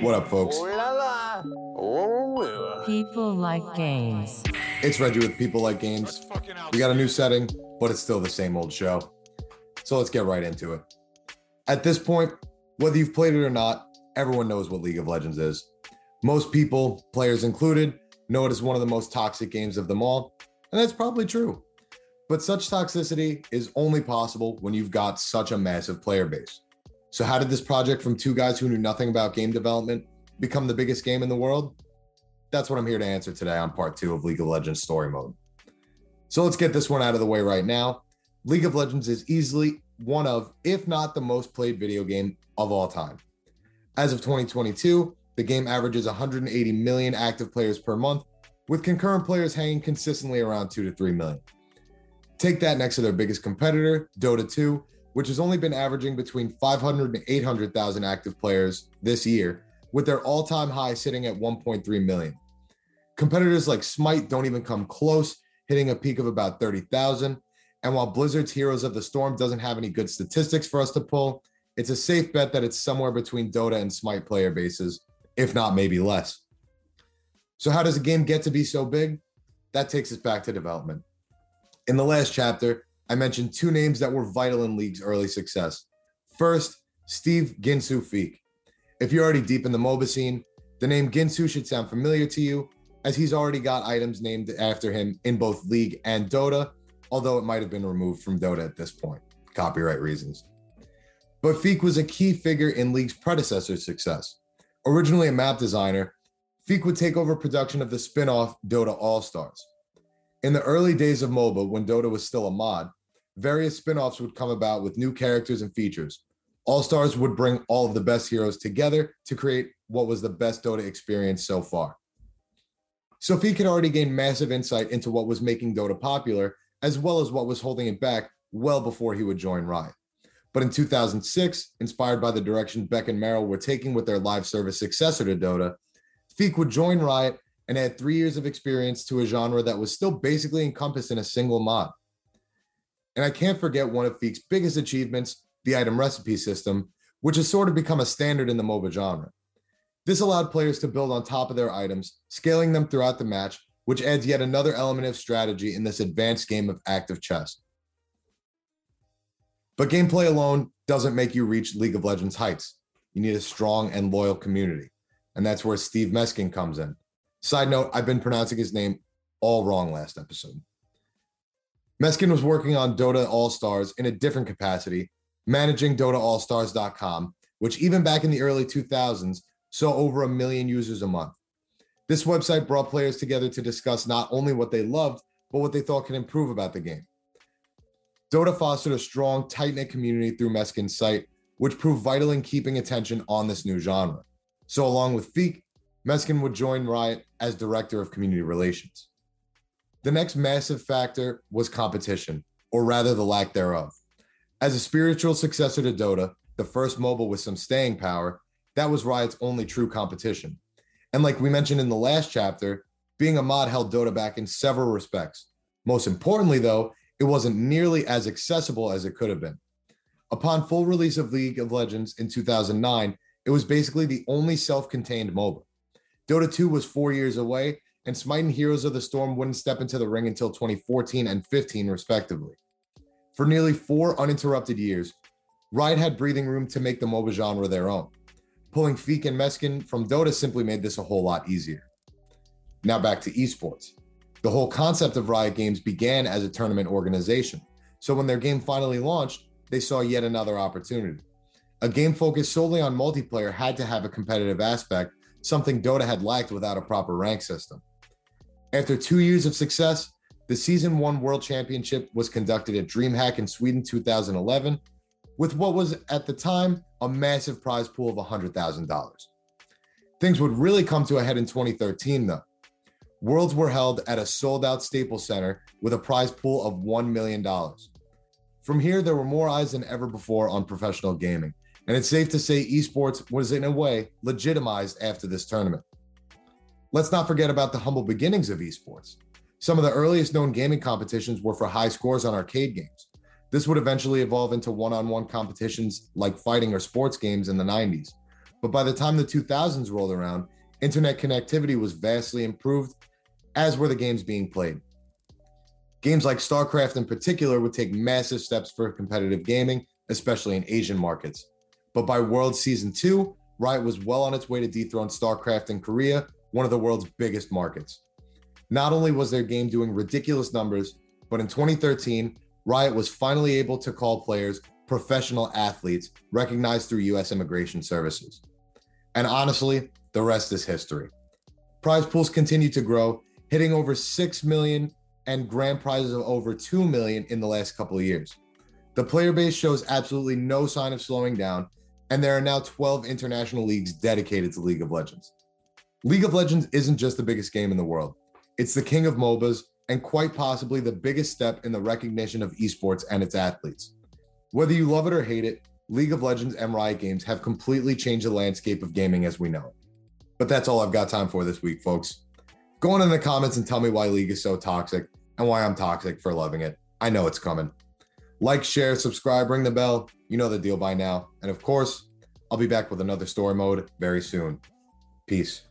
What up, folks? La la. People like games. It's Reggie with People Like Games. We got a new setting, but it's still the same old show. So let's get right into it. At this point, whether you've played it or not, everyone knows what League of Legends is. Most people, players included, know it as one of the most toxic games of them all, and that's probably true. But such toxicity is only possible when you've got such a massive player base. So, how did this project from two guys who knew nothing about game development become the biggest game in the world? That's what I'm here to answer today on part two of League of Legends Story Mode. So, let's get this one out of the way right now. League of Legends is easily one of, if not the most played video game of all time. As of 2022, the game averages 180 million active players per month, with concurrent players hanging consistently around 2 to 3 million. Take that next to their biggest competitor, Dota 2, which has only been averaging between 500 and 800,000 active players this year, with their all time high sitting at 1.3 million. Competitors like Smite don't even come close, hitting a peak of about 30,000. And while Blizzard's Heroes of the Storm doesn't have any good statistics for us to pull, it's a safe bet that it's somewhere between Dota and Smite player bases, if not maybe less. So, how does a game get to be so big? That takes us back to development. In the last chapter, I mentioned two names that were vital in League's early success. First, Steve Guinsoo Feak. If you're already deep in the MOBA scene, the name Guinsoo should sound familiar to you, as he's already got items named after him in both League and Dota, although it might have been removed from Dota at this point, copyright reasons. But Feak was a key figure in League's predecessor's success. Originally a map designer, Feak would take over production of the spin off Dota All Stars. In the early days of MOBA, when Dota was still a mod, various spin offs would come about with new characters and features. All Stars would bring all of the best heroes together to create what was the best Dota experience so far. So Feak could already gain massive insight into what was making Dota popular, as well as what was holding it back well before he would join Riot. But in 2006, inspired by the direction Beck and Merrill were taking with their live service successor to Dota, Feak would join Riot and add three years of experience to a genre that was still basically encompassed in a single mod. And I can't forget one of Feak's biggest achievements, the item recipe system, which has sort of become a standard in the MOBA genre. This allowed players to build on top of their items, scaling them throughout the match, which adds yet another element of strategy in this advanced game of active chess. But gameplay alone doesn't make you reach League of Legends heights. You need a strong and loyal community. And that's where Steve Mescon comes in. Side note, I've been pronouncing his name all wrong last episode. Mescon was working on Dota All Stars in a different capacity, managing DotaAllStars.com, which even back in the early 2000s saw over a million users a month. This website brought players together to discuss not only what they loved, but what they thought could improve about the game. Dota fostered a strong, tight knit community through Mescon's site, which proved vital in keeping attention on this new genre. So, along with Feak, Mescon would join Riot as director of community relations. The next massive factor was competition, or rather the lack thereof. As a spiritual successor to Dota, the first MOBA with some staying power, that was Riot's only true competition. And like we mentioned in the last chapter, being a mod held Dota back in several respects. Most importantly, though, it wasn't nearly as accessible as it could have been. Upon full release of League of Legends in 2009, it was basically the only self contained MOBA. Dota 2 was four years away, and Smite and Heroes of the Storm wouldn't step into the ring until 2014 and 15, respectively. For nearly four uninterrupted years, Riot had breathing room to make the MOBA genre their own. Pulling Feak and Mescon from Dota simply made this a whole lot easier. Now back to esports. The whole concept of Riot Games began as a tournament organization. So when their game finally launched, they saw yet another opportunity. A game focused solely on multiplayer had to have a competitive aspect, something Dota had lacked without a proper rank system. After two years of success, the Season 1 World Championship was conducted at DreamHack in Sweden 2011, with what was at the time a massive prize pool of $100,000. Things would really come to a head in 2013, though. Worlds were held at a sold out Staples Center with a prize pool of $1 million. From here, there were more eyes than ever before on professional gaming, and it's safe to say esports was, in a way, legitimized after this tournament. Let's not forget about the humble beginnings of esports. Some of the earliest known gaming competitions were for high scores on arcade games. This would eventually evolve into one on one competitions like fighting or sports games in the 90s. but by the time the 2000s rolled around, internet connectivity was vastly improved, as were the games being played. Games like StarCraft in particular would take massive steps for competitive gaming, especially in Asian markets. But by World Season 2, Riot was well on its way to dethrone StarCraft in Korea, one of the world's biggest markets. Not only was their game doing ridiculous numbers, but in 2013, Riot was finally able to call players professional athletes recognized through US immigration services. And honestly, the rest is history. Prize pools continue to grow, hitting over 6 million and grand prizes of over 2 million in the last couple of years. The player base shows absolutely no sign of slowing down, and there are now 12 international leagues dedicated to League of Legends. League of Legends isn't just the biggest game in the world, it's the king of MOBAs and quite possibly the biggest step in the recognition of esports and its athletes. Whether you love it or hate it, League of Legends and Riot Games have completely changed the landscape of gaming as we know it. But that's all I've got time for this week, folks. Go on in the comments and tell me why League is so toxic and why I'm toxic for loving it. I know it's coming. Like, share, subscribe, ring the bell. You know the deal by now. And of course, I'll be back with another story mode very soon. Peace.